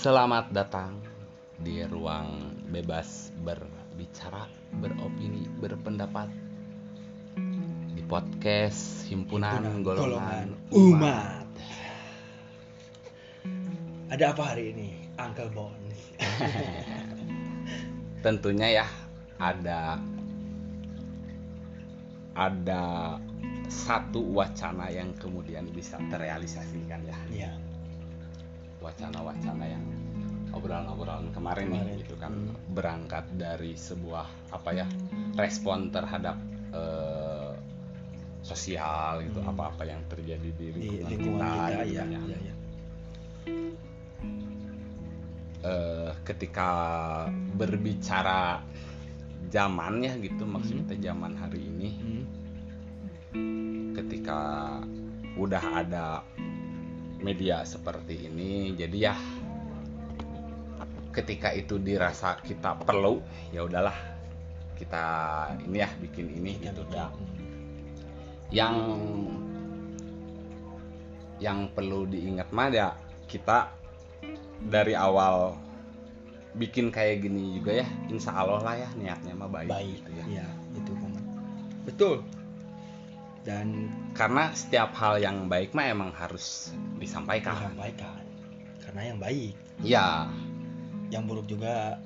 Selamat datang di ruang bebas berbicara, beropini, berpendapat di podcast Himpunan, Himpunan Golongan, Umat. Ada apa hari ini, Uncle Bones? Tentunya ya ada ada satu wacana yang kemudian bisa terrealisasikan ya. Iya. Wacana-wacana yang obrolan-obrolan kemarin, nih Kemarin. gitu kan Hmm. berangkat dari sebuah apa ya respon terhadap eh, sosial gitu Hmm. apa-apa yang terjadi di Di lingkungan, lingkungan kita, kita, gitu ya. kan ya. ya, ya. Eh, ketika berbicara zamannya gitu maksudnya teh zaman hari ini Hmm. ketika udah ada media seperti ini jadi ya ketika itu dirasa kita perlu ya udahlah kita ini ya bikin ini gitu dah Hmm. yang yang perlu diingat mah ya kita dari awal bikin kayak gini juga ya insya Allah lah ya niatnya mah baik, Baik, gitu ya. ya, itu Paman. Betul. Dan karena setiap hal yang baik mah emang harus disampaikan. disampaikan. Karena yang baik, ya. Yang buruk juga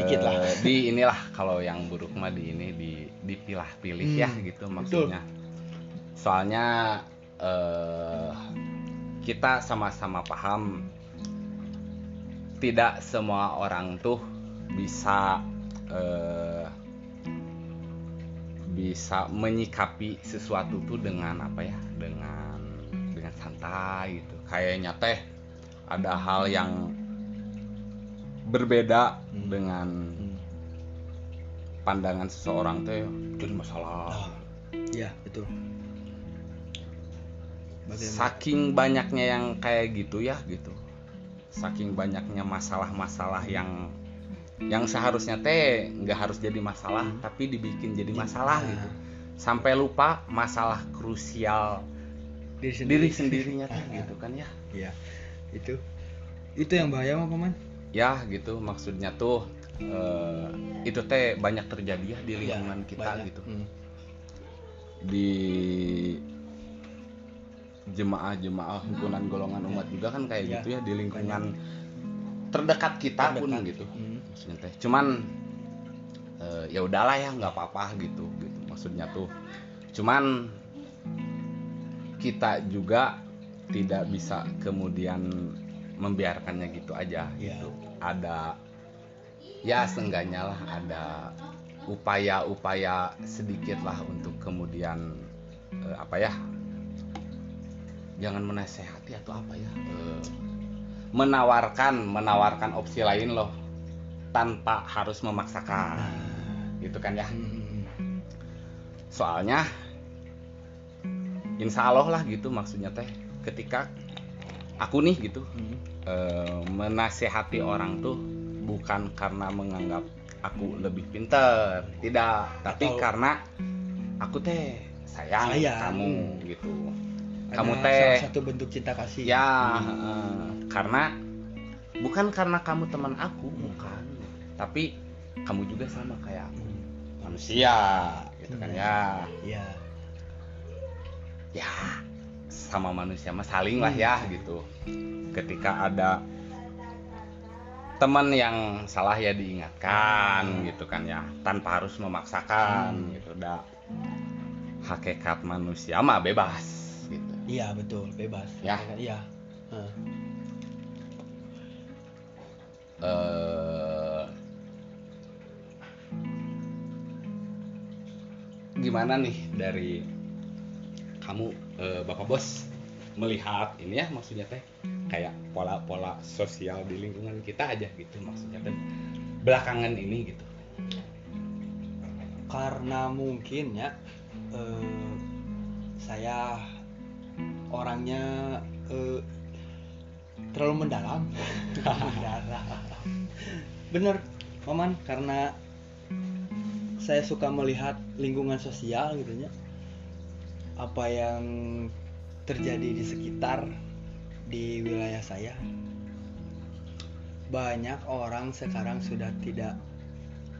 dikit eh, lah. di inilah kalau yang buruk mah di ini di dipilah-pilih Hmm, ya gitu maksudnya. Soalnya eh kita sama-sama paham tidak semua orang tuh bisa eh, bisa menyikapi sesuatu tuh dengan apa ya dengan dengan santai gitu kayaknya teh ada hal yang berbeda Hmm. dengan Hmm. pandangan seseorang teh jadi masalah Ah, ya betul. Bagaimana? saking banyaknya yang kayak gitu ya gitu saking banyaknya masalah-masalah yang yang seharusnya teh nggak harus jadi masalah tapi dibikin jadi masalah Nah, gitu sampai lupa masalah krusial Diri sendiri. diri sendirinya teh gitu kan ya Iya. Itu itu yang bahaya mah paman. ya gitu maksudnya tuh eh, itu teh banyak terjadi ya di Iya, lingkungan kita banyak. gitu Hmm. di jemaah-jemaah himpunan golongan umat juga kan kayak Iya, gitu ya di lingkungan terdekat kita pun Terdekat. gitu Hmm. Maksudnya teh. Cuman eh, ya udahlah ya nggak apa-apa gitu gitu. Maksudnya tuh cuman kita juga tidak bisa kemudian membiarkannya gitu aja Iya. gitu. Ada ya seenggaknya lah ada upaya-upaya sedikit lah untuk kemudian eh, apa ya jangan menasehati atau apa ya eh, menawarkan menawarkan opsi lain loh tanpa harus memaksakan gitu kan ya soalnya insya Allah lah gitu maksudnya teh ketika aku nih gitu Hmm. eh, menasehati orang tuh bukan karena menganggap aku lebih pinter tidak tapi Atau- karena aku teh sayang, Sayang. kamu gitu Ada kamu teh salah satu bentuk cinta kasih. ya Hmm. karena bukan karena kamu teman aku bukan tapi kamu juga sama kayak aku manusia gitu kan ya Iya. ya sama manusia mah saling lah ya gitu ketika ada teman yang salah ya diingatkan gitu kan ya tanpa harus memaksakan Hmm. gitu dah hakikat manusia mah bebas gitu Iya betul bebas. Ya. Iya. Heeh. eh gimana nih dari kamu eh, bapak bos melihat ini ya maksudnya teh kayak pola-pola sosial di lingkungan kita aja gitu maksudnya teh belakangan ini gitu Karena mungkin ya eh, saya orangnya eh, terlalu mendalam. mendalam. Bener, paman karena saya suka melihat lingkungan sosial gitu ya. Apa yang terjadi di sekitar di wilayah saya banyak orang sekarang sudah tidak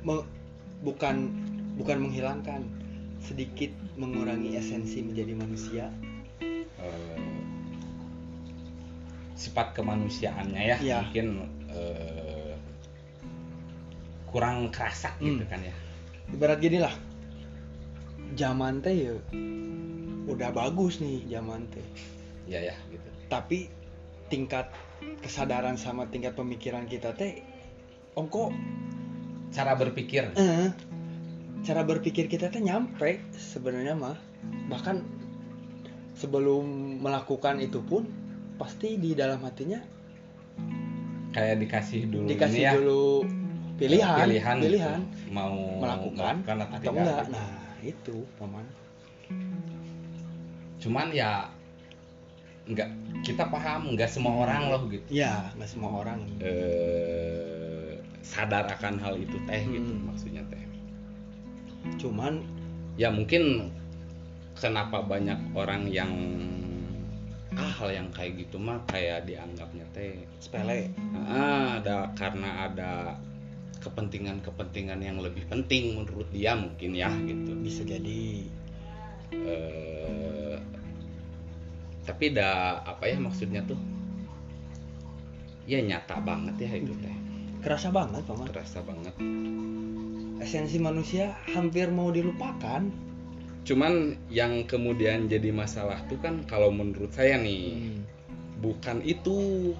me- bukan bukan menghilangkan sedikit mengurangi esensi menjadi manusia eh, sifat kemanusiaannya ya, Iya. mungkin eh, kurang kerasa gitu Hmm. kan ya ibarat gini lah. Zaman teh ya udah bagus nih zaman teh. Ya ya gitu. Tapi tingkat kesadaran sama tingkat pemikiran kita teh ongko. Cara berpikir. Eh, cara berpikir kita teh nyampe sebenarnya mah. Bahkan sebelum melakukan itu pun pasti di dalam hatinya kayak dikasih dulu dikasih ini ya. dulu pilihan pilihan, gitu. pilihan. Mau melakukan melakukan atau enggak. Nah itu paman. Cuman ya enggak kita paham enggak semua orang loh gitu. Ya nggak semua orang. Eh sadar akan hal itu teh gitu Hmm. maksudnya teh. Cuman ya mungkin kenapa banyak orang yang ah hal yang kayak gitu mah kayak dianggapnya teh. Sepele. Ah, ada karena ada kepentingan-kepentingan yang lebih penting menurut dia mungkin ya gitu. Bisa jadi. Eh tapi dah apa ya maksudnya tuh? Ya nyata banget ya itu teh. Kerasa banget paman terasa banget. Esensi manusia hampir mau dilupakan. Cuman yang kemudian jadi masalah tuh kan kalau menurut saya nih bukan itu.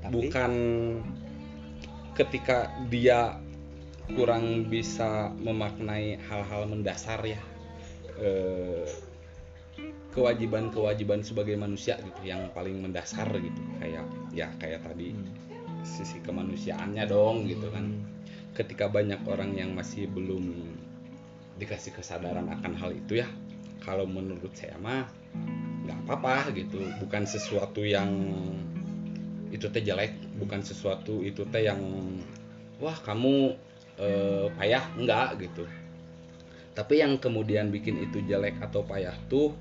Tapi- bukan ketika dia kurang bisa memaknai hal-hal mendasar ya Eh, kewajiban-kewajiban sebagai manusia gitu yang paling mendasar gitu. Kayak ya kayak tadi Hmm. sisi kemanusiaannya dong gitu kan. Ketika banyak orang yang masih belum dikasih kesadaran akan hal itu ya kalau menurut saya mah nggak apa-apa gitu. Bukan sesuatu yang itu teh jelek bukan sesuatu itu teh yang wah kamu eh, payah? Enggak gitu. Tapi yang kemudian bikin itu jelek atau payah tuh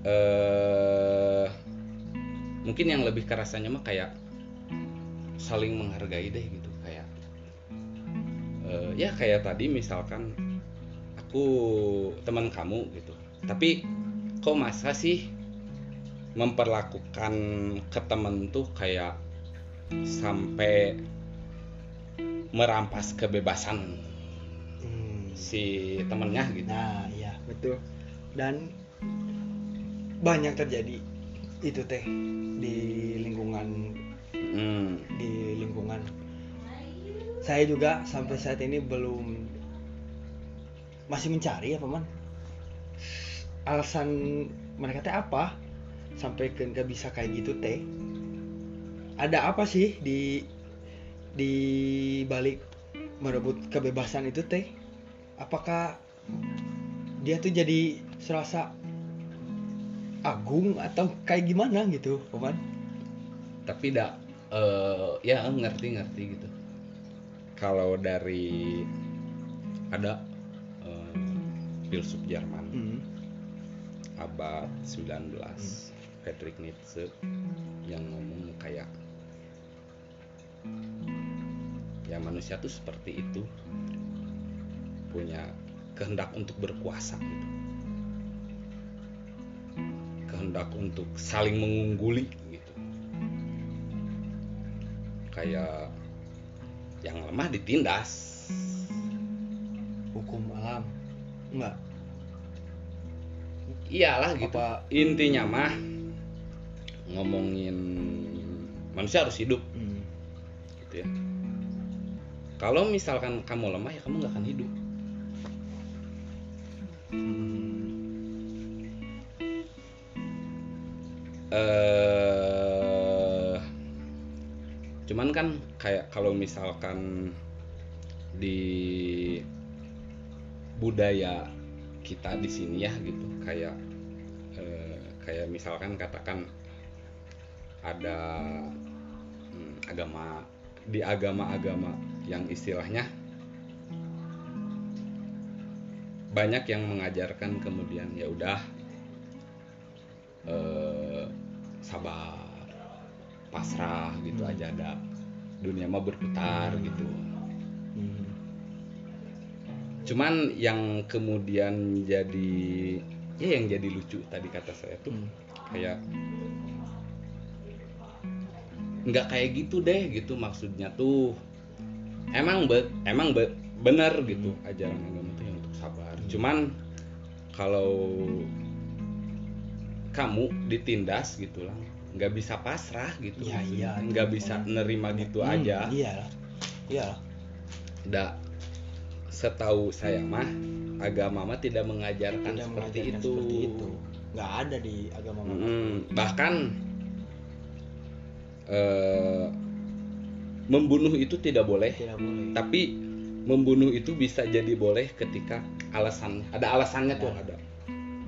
eh mungkin yang lebih kerasanya mah kayak saling menghargai deh gitu. Kayak eh, ya kayak tadi misalkan aku teman kamu gitu. Tapi kok masa sih memperlakukan ke temen tuh kayak sampai merampas kebebasan Hmm. si temennya gitu Nah, iya betul. Dan banyak terjadi itu teh di lingkungan Hmm, di lingkungan. Saya juga sampai saat ini belum masih mencari ya paman. Alasan mereka teh apa sampai ke nggak bisa kayak gitu teh? Ada apa sih di di balik merebut kebebasan itu teh? Apakah dia tuh jadi serasa agung atau kayak gimana gitu, paman? tapi tidak ya ngerti ngerti gitu kalau dari ada eh, filsuf Jerman Hmm. abad 19 Friedrich Nietzsche yang ngomong kayak ya manusia tuh seperti itu punya kehendak untuk berkuasa gitu kehendak untuk saling mengungguli gitu kayak yang lemah ditindas Hukum alam. Enggak. iyalah gitu Apa- intinya mah ngomongin manusia harus hidup Hmm. gitu ya kalau misalkan kamu lemah ya kamu nggak akan hidup Hmm. eh cuman kan kayak kalau misalkan di budaya kita di sini ya gitu kayak eh, kayak misalkan katakan ada hmm, agama di agama-agama yang istilahnya banyak yang mengajarkan kemudian ya udah eh, sabar pasrah gitu Hmm. aja ada dunia mah berputar gitu Hmm. cuman yang kemudian jadi ya yang jadi lucu tadi kata saya tuh Hmm. kayak nggak kayak gitu deh gitu maksudnya tuh. Emang be- emang be- bener gitu ajaran agama tuh yang untuk sabar. Cuman kalau kamu ditindas gitu lah nggak bisa pasrah gitu Ya, iya. nggak bisa nerima gitu Hmm, aja. iya. Iya. Da setahu saya mah agama mah tidak mengajarkan tidak seperti mengajarkan itu, seperti itu. Nggak ada di agama Mm-mm. bahkan eh, membunuh itu tidak boleh tidak boleh tapi membunuh itu bisa jadi boleh ketika alasan ada alasannya tuh Ya. ada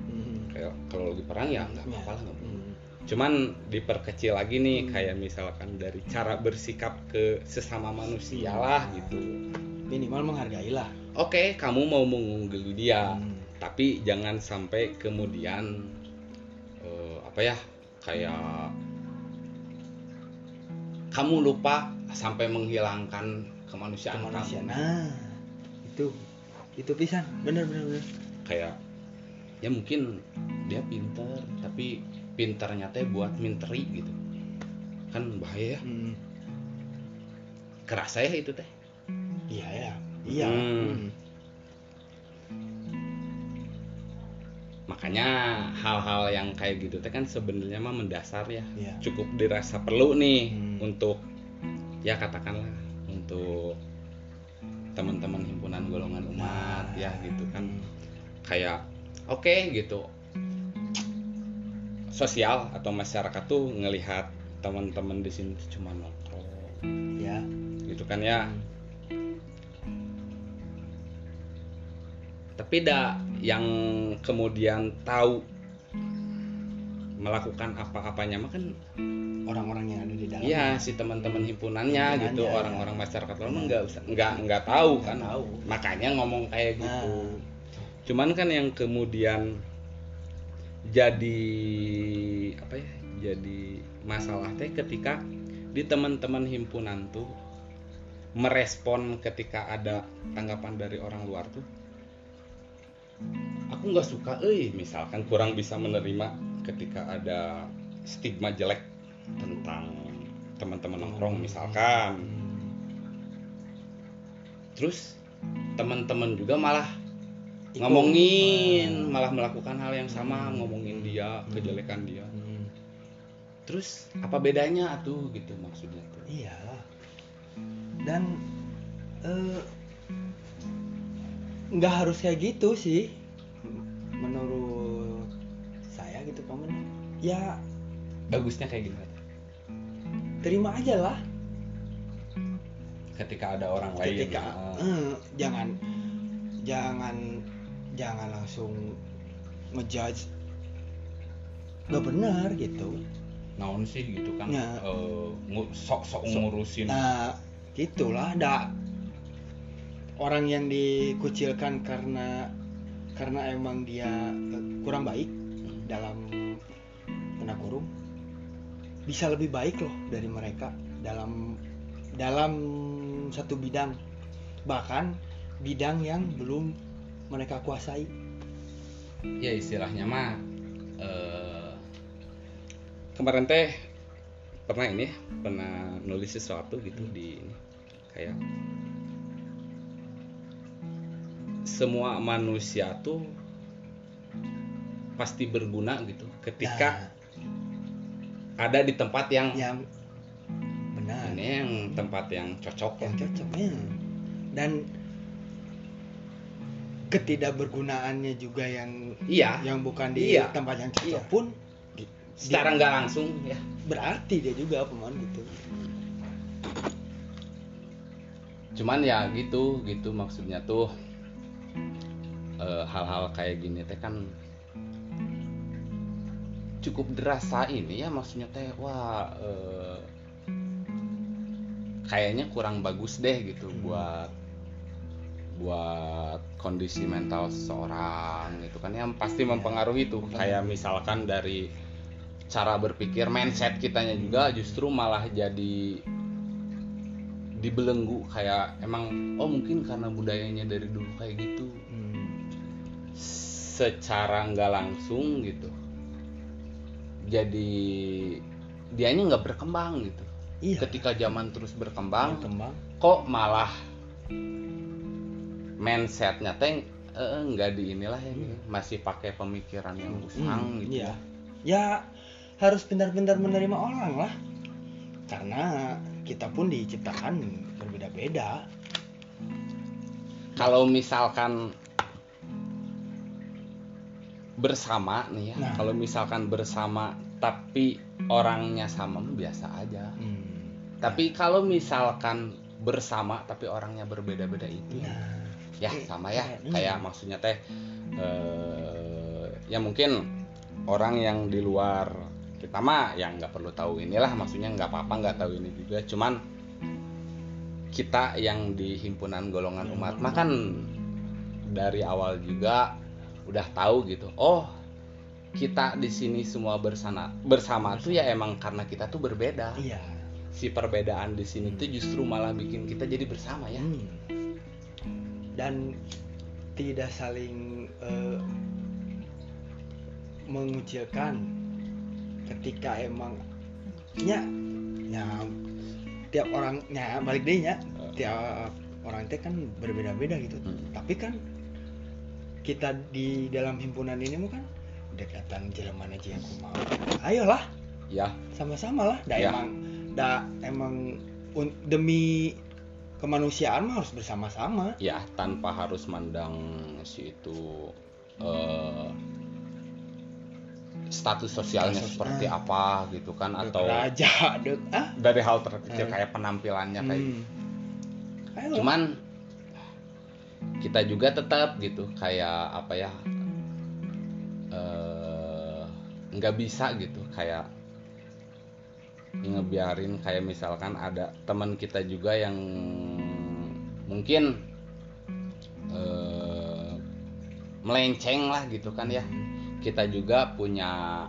Hmm. kayak kalau lagi perang ya nggak Ya. apa-apa lah nggak. Hmm. cuman diperkecil lagi nih Hmm. kayak misalkan dari cara bersikap ke sesama manusia lah gitu minimal menghargai lah oke kamu mau mengungguli dia Hmm. tapi jangan sampai kemudian eh, apa ya kayak kamu lupa sampai menghilangkan kemanusiaan, kemanusiaan. Kamu nah itu itu pisan. Bener bener bener kayak ya mungkin dia pinter tapi pinternya teh buat minteri gitu. Kan bahaya ya. Hmm. kerasa ya itu teh? Iya ya iya. Hmm. Hmm. Makanya hal-hal yang kayak gitu teh kan sebenarnya mah mendasar ya Iya. cukup dirasa perlu nih Hmm. untuk ya katakanlah untuk teman-teman himpunan golongan umat Nah. ya gitu kan Hmm. kayak oke gitu sosial atau masyarakat tuh ngelihat teman-teman di sini cuma nongkrong ya gitu kan ya tapi dah yang kemudian tahu melakukan apa-apanya mah kan orang-orang yang ada di dalam Iya si teman-teman himpunannya gitu ya. orang-orang masyarakat lain mah nggak nggak nggak tahu kan tahu. makanya ngomong kayak gitu Nah. cuman kan yang kemudian jadi apa ya jadi masalah teh ketika di teman-teman himpunan tuh merespon ketika ada tanggapan dari orang luar tuh aku nggak suka eh misalkan kurang bisa menerima ketika ada stigma jelek tentang teman-teman nongkrong misalkan terus teman-teman juga malah Ikut. ngomongin Hmm. malah melakukan hal yang sama ngomongin dia Hmm. kejelekan dia Hmm. terus apa bedanya tuh gitu maksudnya tuh iyalah dan eh, nggak harus kayak gitu sih. Menurut saya gitu paman ya. Bagusnya kayak gimana? Terima aja lah. Ketika ada orang lain ketika ah, eh, jangan jangan jangan langsung ngejudge. Nggak benar gitu. Naon sih gitu kan? Ya. ngu- sok-sok Sok- ngurusin. Nah gitulah ada orang yang dikucilkan karena karena emang dia eh, kurang baik dalam tanda kurung bisa lebih baik loh dari mereka dalam dalam satu bidang. Bahkan bidang yang belum mereka kuasai. Ya istilahnya mah eh, kemarin teh pernah ini ya, pernah nulis sesuatu gitu di kayak semua manusia tuh pasti berguna gitu. Ketika Nah, ada di tempat yang yang benar. ini yang tempat yang cocok. Yang ya. cocoknya dan ketidakbergunaannya juga yang iya. yang bukan di Iya. tempat yang cocok Iya. pun secara nggak langsung ya. berarti dia juga pemain gitu. Cuman ya gitu gitu maksudnya tuh eh, hal-hal kayak gini teh kan cukup derasa ini ya maksudnya teh wah eh, kayaknya kurang bagus deh gitu Hmm. buat buat kondisi mental seseorang gitu kan. Yang pasti mempengaruhi tuh. kayak misalkan dari cara berpikir mindset kitanya juga justru malah jadi dibelenggu kayak emang oh mungkin karena budayanya dari dulu kayak gitu. Hmm. secara nggak langsung gitu jadi dianya nggak berkembang gitu. Iya. Ketika zaman terus berkembang berkembang. kok malah mindsetnya teh eh, nggak di inilah ya masih pakai pemikiran yang usang Hmm, gitu. Iya. Ya harus pintar-pintar menerima orang lah. Karena kita pun diciptakan berbeda-beda kalau misalkan bersama nih ya Nah. kalau misalkan bersama tapi orangnya sama biasa aja Hmm. tapi kalau misalkan bersama tapi orangnya berbeda-beda itu nah ya Oke, sama ya keren. kayak maksudnya teh eh, ya mungkin orang yang di luar kita mah yang nggak perlu tahu inilah maksudnya nggak apa-apa nggak tahu ini juga. Cuman kita yang di himpunan golongan umat mah kan dari awal juga udah tahu gitu. Oh kita di sini semua bersama bersama tuh ya emang karena kita tuh berbeda. Iya. Si perbedaan di sini tuh justru malah bikin kita jadi bersama ya. Hmm. dan tidak saling eh, mengucilkan ketika emang nya ya tiap orangnya balik deh nya tiap orang teh kan berbeda-beda gitu. Hmm. tapi kan kita di dalam himpunan ini mah kan dekatan jalan mana aja yang ku mau ayolah. Ya. Sama-sama lah. Dah Ya. emang dah emang un- demi kemanusiaan mah harus bersama-sama. Ya tanpa harus mandang si itu eh, status sosialnya Status, seperti apa gitu kan atau raja dek ah dari hal terkecil Eh. kayak penampilannya kayak gitu. hmm. Ayolah. cuman kita juga tetap gitu kayak apa ya eh, nggak bisa gitu kayak ngebiarin kayak misalkan ada teman kita juga yang mungkin eh, melenceng lah gitu kan ya kita juga punya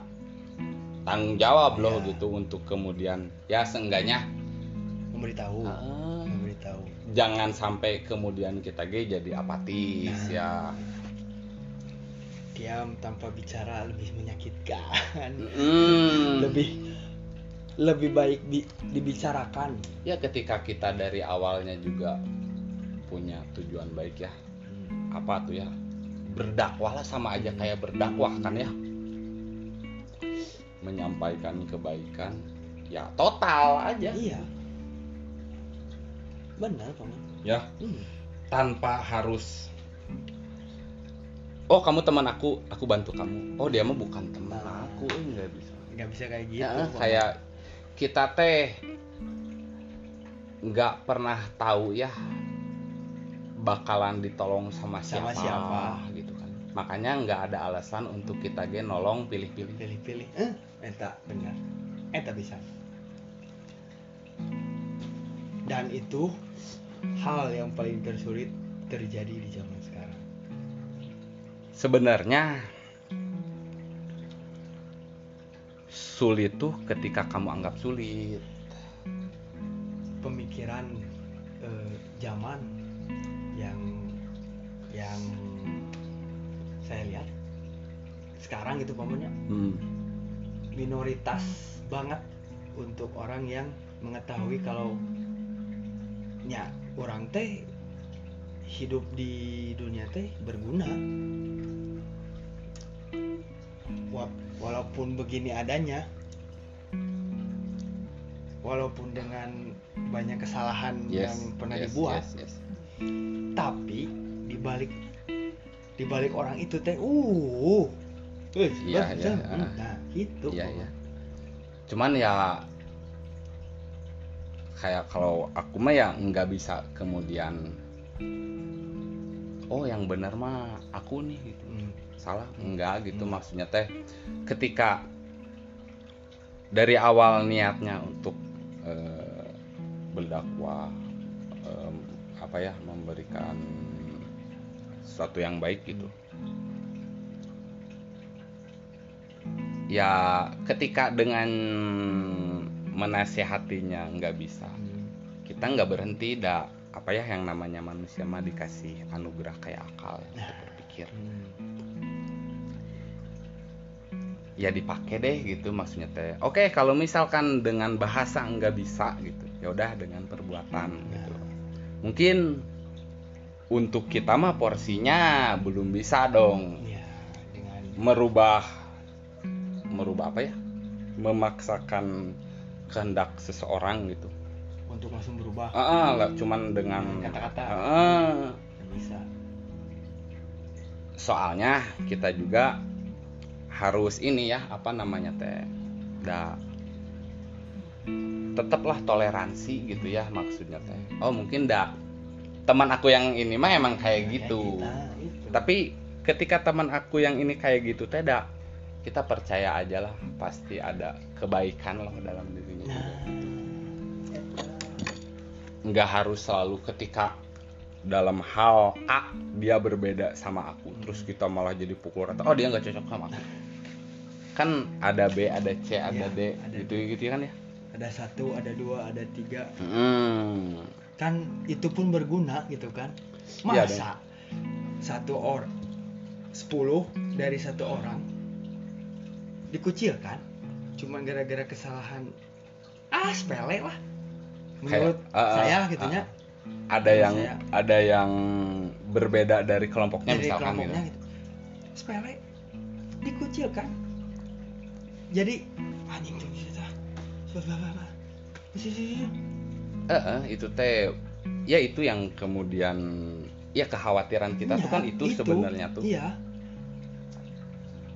tanggung jawab loh Iya. gitu untuk kemudian ya seenggaknya. Memberitahu. Ah, memberitahu. Jangan sampai kemudian kita ge jadi apatis Nah. ya. Diam tanpa bicara lebih menyakitkan. Mm. lebih lebih baik di- dibicarakan. Ya ketika kita dari awalnya juga punya tujuan baik ya. Apa tuh ya berdakwah lah sama aja kayak berdakwah kan ya menyampaikan kebaikan ya total aja iya benar paman ya Hmm. tanpa harus oh kamu teman aku aku bantu kamu oh dia mah bukan teman Nah. aku nggak bisa nggak bisa kayak gitu Ya, Paman. kayak kita teh nggak pernah tahu ya bakalan ditolong sama siapa, Sama siapa. Makanya nggak ada alasan untuk kita ge nolong pilih-pilih. Pilih-pilih. Eh eta benar. Eta bisa. Dan itu hal yang paling tersulit terjadi di zaman sekarang. Sebenarnya sulit tuh ketika kamu anggap sulit. Pemikiran eh, zaman yang yang saya lihat sekarang itu pamannya hmm. minoritas banget untuk orang yang mengetahui kalau nya orang teh hidup di dunia teh berguna Wa- walaupun begini adanya walaupun dengan banyak kesalahan yes, yang pernah yes, dibuat yes, yes. tapi dibalik dibalik orang itu teh uh eh, Iya, iya, nah gitu Iya Paman. ya. Cuman ya kayak kalau aku mah ya nggak bisa kemudian oh yang benar mah aku nih gitu. Hmm. Salah enggak gitu Hmm. maksudnya teh ketika dari awal niatnya untuk eh, berdakwah em, apa ya memberikan sesuatu yang baik gitu. Ya ketika dengan menasehatinya nggak bisa kita nggak berhenti dah apa ya yang namanya manusia mah dikasih anugerah kayak akal untuk berpikir. Ya dipakai deh gitu maksudnya teh. Oke kalau misalkan dengan bahasa nggak bisa gitu ya udah dengan perbuatan gitu. Mungkin untuk kita mah porsinya belum bisa dong. Ya dengan merubah merubah apa ya? Memaksakan kehendak seseorang gitu. Untuk langsung berubah. Ah ah, lah, cuman dengan Kata-kata. Ah, bisa. Soalnya kita juga harus ini ya apa namanya teh? Da tetaplah toleransi gitu ya maksudnya teh. Oh mungkin dah teman aku yang ini mah emang kayak gitu. kita, itu. tapi ketika teman aku yang ini kayak gitu teh dah kita percaya aja lah pasti ada kebaikan loh dalam dirinya nah. nggak harus selalu ketika dalam hal A dia berbeda sama aku terus kita malah jadi pukul rata oh dia nggak cocok sama aku. Kan ada B ada C ada Iya, D ada gitu gitu kan ya? Ada satu ada dua ada tiga. Hmm. Kan itu pun berguna gitu kan. Iya, masa satu orang sepuluh dari satu orang dikucilkan cuman gara-gara kesalahan ah sepele lah. Menurut Kayak, uh, saya uh, gitunya. ada Menurut yang saya. ada yang berbeda dari kelompoknya dari misalkan kelompoknya gitu. Gitu sepele dikucilkan jadi anjing tuh eh, itu teh ya itu yang kemudian ya kekhawatiran kita tuh Iya, kan itu, sebenarnya tuh. Iya.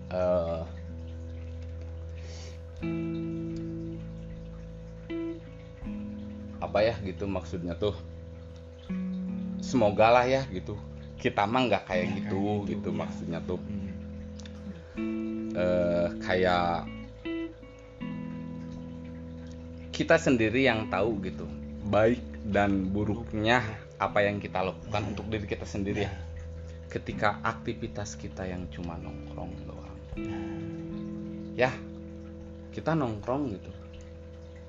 Eh, apa ya gitu maksudnya tuh? Semoga lah ya gitu. Kita mah nggak kayak Nggak gitu kayak gitu, gitu ya. maksudnya tuh. Hmm. eh, kayak kita sendiri yang tahu gitu baik dan buruknya apa yang kita lakukan untuk diri kita sendiri ya. Ketika aktivitas kita yang cuma nongkrong doang. Ya kita nongkrong gitu.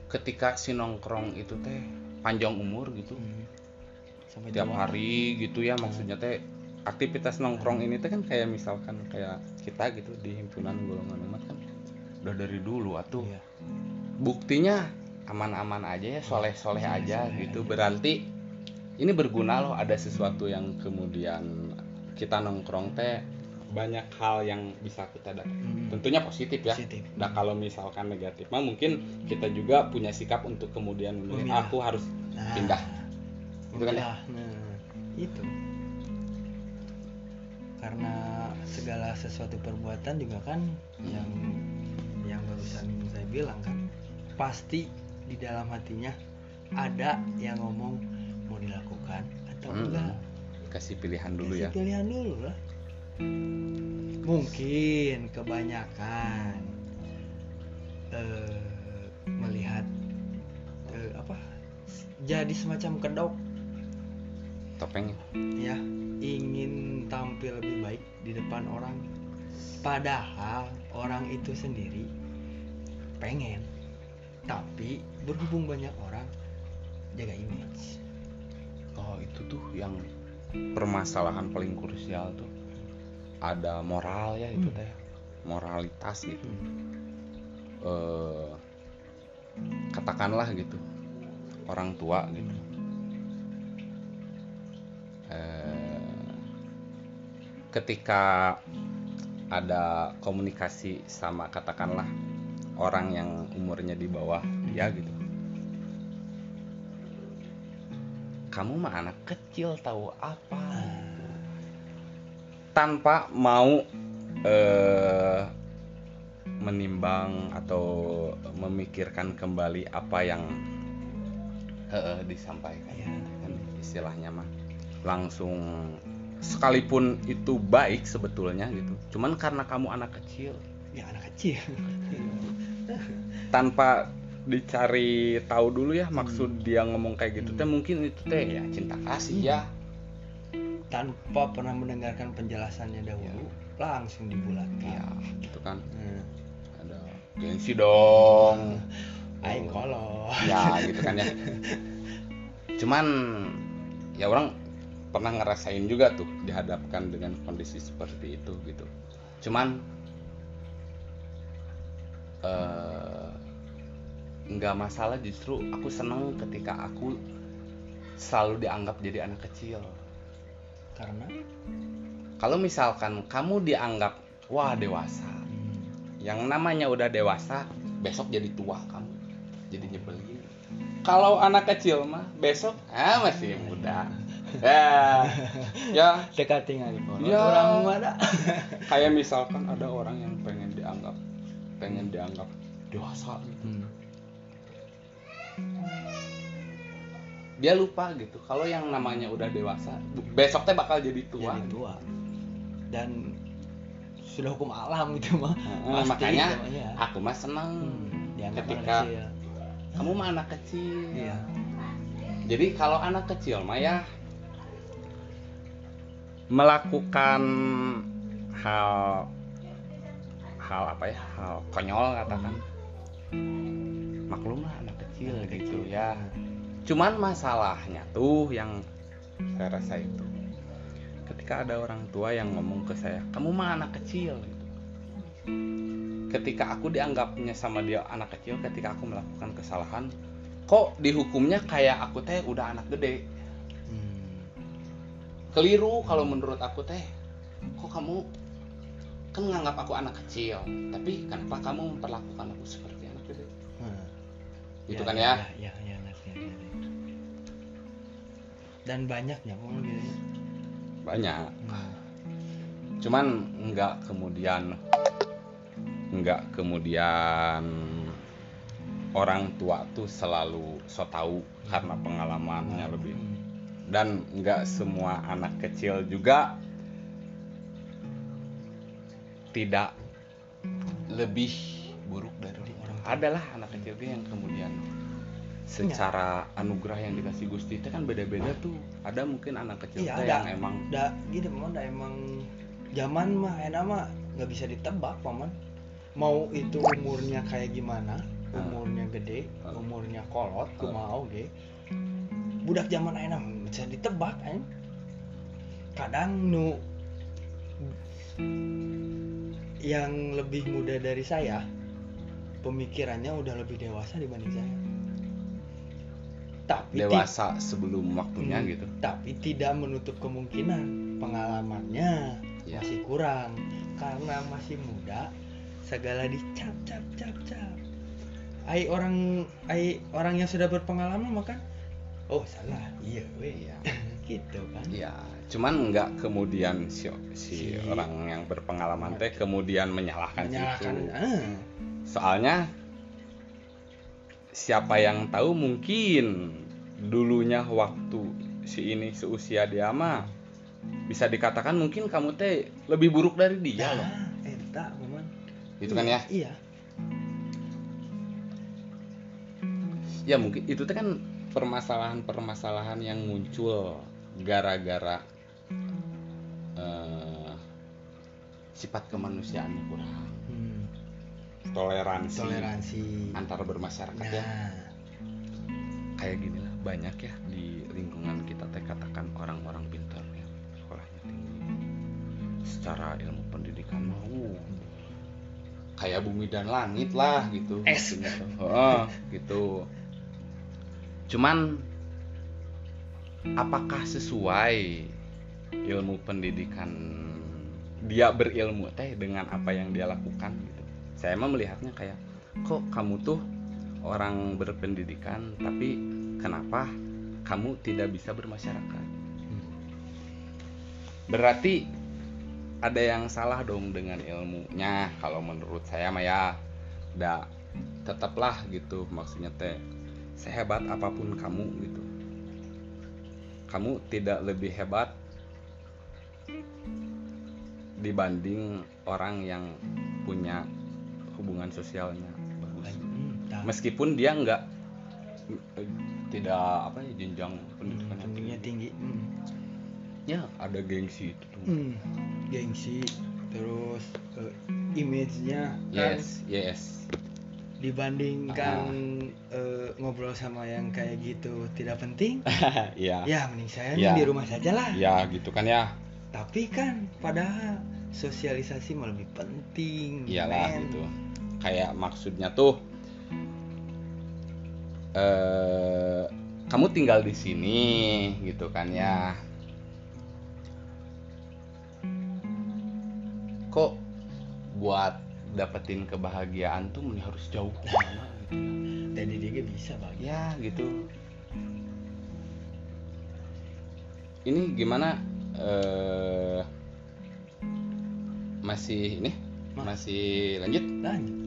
Ketika si nongkrong itu teh panjang umur gitu. Sampai tiap hari gitu ya maksudnya teh aktivitas nongkrong ini teh kan kayak misalkan kayak kita gitu di himpunan golongan umat kan. Udah dari dulu atuh. Iya. buktinya aman-aman aja ya soleh-soleh aja Soleh-soleh gitu aja. berarti ini berguna loh ada sesuatu yang kemudian kita nongkrong teh banyak hal yang bisa kita dapat Hmm. tentunya positif ya Positif. Nah kalau misalkan negatif mah mungkin kita juga punya sikap untuk kemudian memilih aku harus Nah, pindah. Gitu kan ya? Nah, itu. Karena segala sesuatu perbuatan juga kan yang yang barusan saya bilang kan pasti di dalam hatinya ada yang ngomong mau dilakukan atau Hmm. enggak. kasih pilihan dulu Kasih ya pilihan dulu lah. Mungkin kebanyakan eh, melihat eh, apa jadi semacam kedok topeng ya ingin tampil lebih baik di depan orang padahal orang itu sendiri pengen tapi berhubung banyak orang jaga image. Oh itu tuh yang permasalahan paling krusial tuh. Ada moral ya itu Hmm. teh. Moralitas gitu. Hmm. eh katakanlah gitu. Orang tua gitu. Eh, ketika ada komunikasi sama katakanlah orang yang umurnya di bawah dia gitu. Kamu mah anak kecil tahu apa? Tanpa mau eh, menimbang atau memikirkan kembali apa yang eh, disampaikan. Kan istilahnya mah langsung sekalipun itu baik sebetulnya gitu. Cuman karena kamu anak kecil. Ya anak kecil tanpa dicari tahu dulu ya maksud dia ngomong kayak gitu teh mungkin itu teh ya cinta kasih ya. Tanpa pernah mendengarkan penjelasannya dahulu langsung dibulatkan. Ya gitu kan. Nah, ada gengsi dong. Aing kolot. Ya gitu kan ya. Cuman ya orang pernah ngerasain juga tuh dihadapkan dengan kondisi seperti itu gitu. Cuman eh, nggak masalah justru aku senang ketika aku selalu dianggap jadi anak kecil. Karena? Kalau misalkan kamu dianggap wah dewasa yang namanya udah dewasa besok jadi tua kamu jadi nyebelin. Kalau anak kecil mah besok? Ah masih muda. Ya. Ya. Dekat tinggal Ya. orang mana kayak misalkan ada orang yang pengen dianggap pengen dianggap dewasa gitu. Hmm. Dia lupa gitu. Kalau yang namanya udah dewasa besok teh bakal jadi tua. Jadi tua. Dan sudah hukum alam gitu mah. Pasti makanya namanya. aku mah senang hmm, ketika- anak kecil. kamu mah anak kecil. Iya. Jadi kalau anak kecil mah ya melakukan hal hal apa ya hal konyol katakan maklum lah anak kecil gitu ya cuman masalahnya tuh yang saya rasa itu ketika ada orang tua yang ngomong ke saya kamu mah anak kecil gitu. ketika aku dianggapnya sama dia anak kecil ketika aku melakukan kesalahan kok dihukumnya kayak aku teh udah anak gede hmm. keliru kalau menurut aku teh kok kamu kan menganggap aku anak kecil tapi kenapa kamu memperlakukan aku seperti anak gede Hmm. Itu kan ya? ya ya, dan banyaknya kok gitu ya. banyak Hmm. cuman nggak kemudian nggak kemudian orang tua tuh selalu so tahu karena pengalamannya lebih Hmm. dan nggak semua anak kecil juga tidak lebih buruk dari orang tua. adalah anak kecil yang kemudian secara anugerah yang dikasih Gusti itu kan beda-beda tuh. Ada mungkin anak kecil Iya, yang emang da gini paman da emang zaman mah enak mah nggak bisa ditebak paman. Mau itu umurnya kayak gimana Ah. umurnya gede Ah. umurnya kolot Ah. kumaha oge budak zaman enak bisa ditebak kan kadang nu yang lebih muda dari saya pemikirannya udah lebih dewasa dibanding saya tapi dewasa sebelum waktunya Hmm, gitu. tapi tidak menutup kemungkinan pengalamannya Ya. masih kurang. Karena masih muda segala dicap cap cap cap. Ai orang ai orang yang sudah berpengalaman maka oh salah. Iya weh. Iya. gitu kan? Ya cuman nggak kemudian si, si Si- orang yang berpengalaman teh kemudian menyalahkan menyalahkan itu. Ah, soalnya siapa yang tahu mungkin dulunya waktu si ini seusia dia mah bisa dikatakan mungkin kamu teh lebih buruk dari dia loh. Nah, eta paman gitu kan ya? Iya. Ya mungkin itu teh kan permasalahan-permasalahan yang muncul gara-gara eh, sifat kemanusiaannya kurang toleransi, toleransi antar bermasyarakat ya. Nah. Kayak gini lah banyak ya di lingkungan kita teh katakan orang-orang pintar ya sekolahnya tinggi. Secara ilmu pendidikan mah uh, kayak bumi dan langit lah gitu. Es. Heeh, gitu. Cuman apakah sesuai ilmu pendidikan dia berilmu teh dengan apa yang dia lakukan gitu saya mah melihatnya kayak kok kamu tuh orang berpendidikan tapi kenapa kamu tidak bisa bermasyarakat? Berarti ada yang salah dong dengan ilmunya. Kalau menurut saya mah ya da tetaplah gitu. Maksudnya teh sehebat apa pun kamu gitu. Kamu tidak lebih hebat dibanding orang yang punya hubungan sosialnya. Bagus. Hmm, meskipun dia nggak tidak apa ya jenjang pendidikannya pendidikannya tinggi. tinggi. Hmm. ya ada gengsi itu tuh. Hmm, gengsi terus eh, image-nya kan yes yes. dibandingkan eh, ngobrol sama yang kayak gitu tidak penting ya. ya mending saya Ya. di rumah saja lah. Ya gitu kan ya. Tapi kan padahal sosialisasi lebih penting iyalah men. gitu kayak maksudnya tuh eh kamu tinggal di sini gitu kan ya. Kok buat dapetin kebahagiaan tuh mending harus jauh ke mana gitu? Dan di dia bisa bagi ya gitu. Ini gimana eh masih ini? Ma- masih lanjut? Lanjut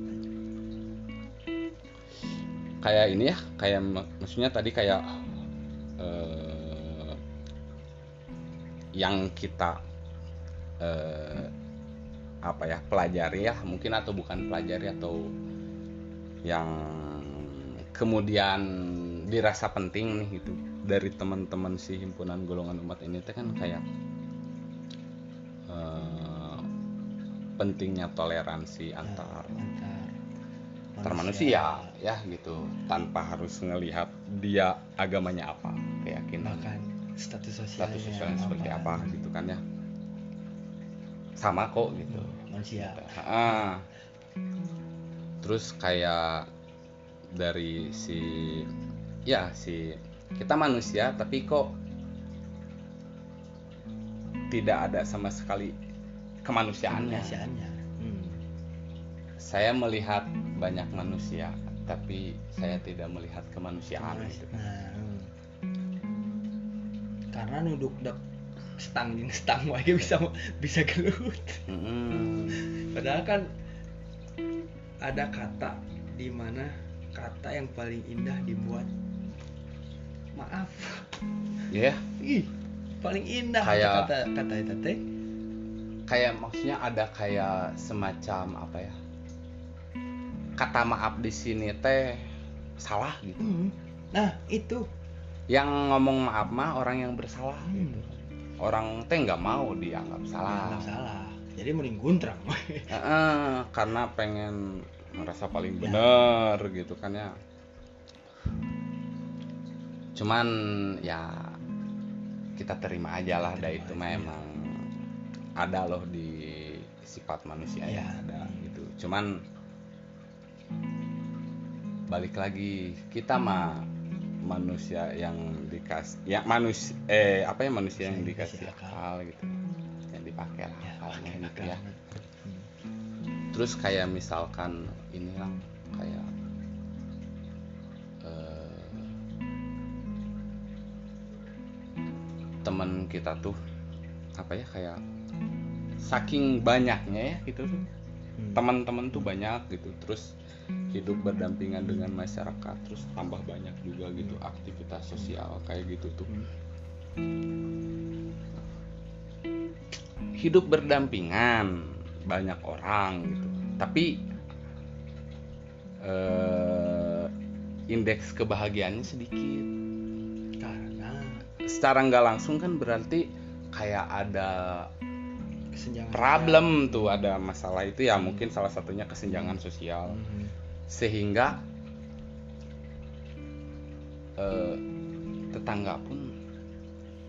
kayak ini ya kayak mak- maksudnya tadi kayak eh, yang kita eh, apa ya pelajari ya mungkin atau bukan pelajari atau yang kemudian dirasa penting nih gitu dari teman-teman si himpunan golongan umat ini teh kan kayak eh, pentingnya toleransi antar antar antar manusia. ya gitu. Tanpa harus ngelihat dia agamanya apa keyakinan. Bahkan status sosialnya status sosialnya seperti apa. gitu kan ya. Sama kok gitu. Manusia. Ah. terus kayak dari si ya si kita manusia tapi kok tidak ada sama sekali kemanusiaannya. Kemanusiaannya. Saya melihat banyak manusia tapi saya tidak melihat kemanusiaan gitu. nah hmm. karena nuduk dek stang jeung stang wae bisa bisa gelut. Mm-mm. padahal kan ada kata di mana kata yang paling indah dibuat. Maaf. Ya ih paling indah Kayak- kata kata itu teh. kayak maksudnya ada kayak semacam apa ya kata maaf di sini teh salah gitu. Hmm. nah itu. Yang ngomong maaf mah orang yang bersalah Hmm. gitu. Orang teh nggak mau dianggap salah. Nggak salah. Jadi mending guntrang. Heeh, karena pengen merasa paling Ya. bener gitu kan ya. Cuman ya kita terima aja lah dah itu memang ada loh di sifat manusia Ya. ya ada gitu. Cuman balik lagi. Kita mah manusia yang dikasih ya manusia eh apa ya manusia yang dikasih akal. gitu. Yang dipakai lah ya akalnya pakai gitu ya. Terus kayak misalkan ini lang kayak eh, teman kita tuh apa ya kayak saking banyaknya ya gitu. Hmm. teman-teman tuh banyak gitu. Terus hidup berdampingan dengan masyarakat terus tambah banyak juga gitu aktivitas sosial kayak gitu tuh. Hmm. hidup berdampingan banyak orang gitu. Tapi eh, indeks kebahagiaannya sedikit. Karena secara nggak langsung kan berarti kayak ada kesenjangan problem tuh ada masalah itu ya mungkin salah satunya kesenjangan sosial. Hmm. Sehingga eh, tetangga pun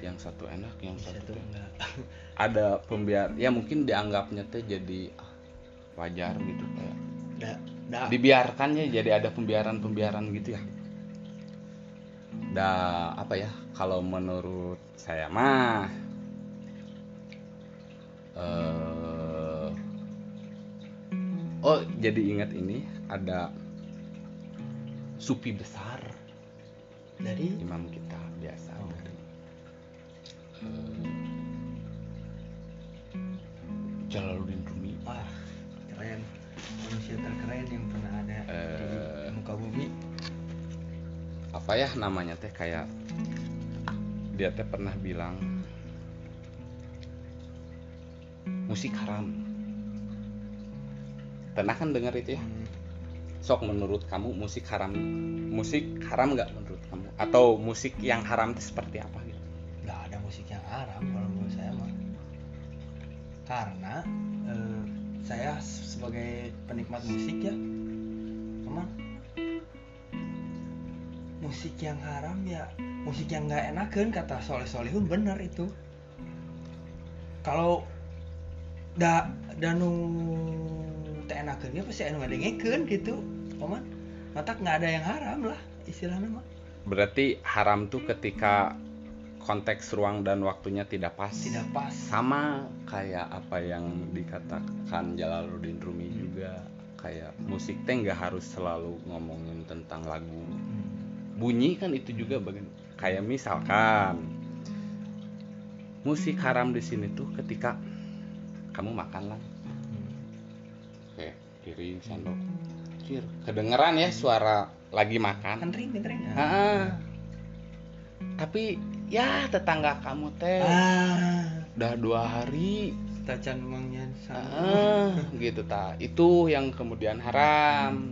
yang satu enak yang satu teh enggak. Ada pembiar ya mungkin dianggapnya teh jadi ah, wajar gitu kayak da, da, dibiarkannya jadi ada pembiaran-pembiaran gitu ya. Da apa ya kalau menurut saya mah eh oh jadi ingat ini ada supi besar dari imam kita biasa Oh. dari eh, Jalaluddin Rumi wah keren manusia terkeren yang pernah ada Eh. di muka bumi apa ya namanya teh kayak dia teh pernah bilang musik haram pernah kan dengar itu ya Hmm. Sok menurut kamu? Musik haram musik haram nggak menurut kamu? Atau musik yang haram itu seperti apa gitu? Nggak ada musik yang haram kalau menurut saya mah. Karena eh, saya sebagai penikmat musik ya Paman musik yang haram ya musik yang nggak enakan kata soleh solehun bener itu. Kalau da danu teh enakan ya pasti anu ngadengekeun gitu. Paman mata nggak ada yang haram lah istilahnya mah. Berarti haram tuh ketika konteks ruang dan waktunya tidak pas. Tidak pas. Sama kayak apa yang dikatakan Jalaluddin Rumi juga kayak musik teh nggak harus selalu ngomongin tentang lagu. Hmm. bunyi kan itu juga bagian kayak misalkan musik haram di sini tuh ketika kamu makan lah piring sendok Cir, kedengeran ya suara lagi makan. Kan ring kan ring Ah. tapi ya tetangga kamu teh ah. udah dua hari. Tacan mangnya ah, gitu ta. Itu yang kemudian haram.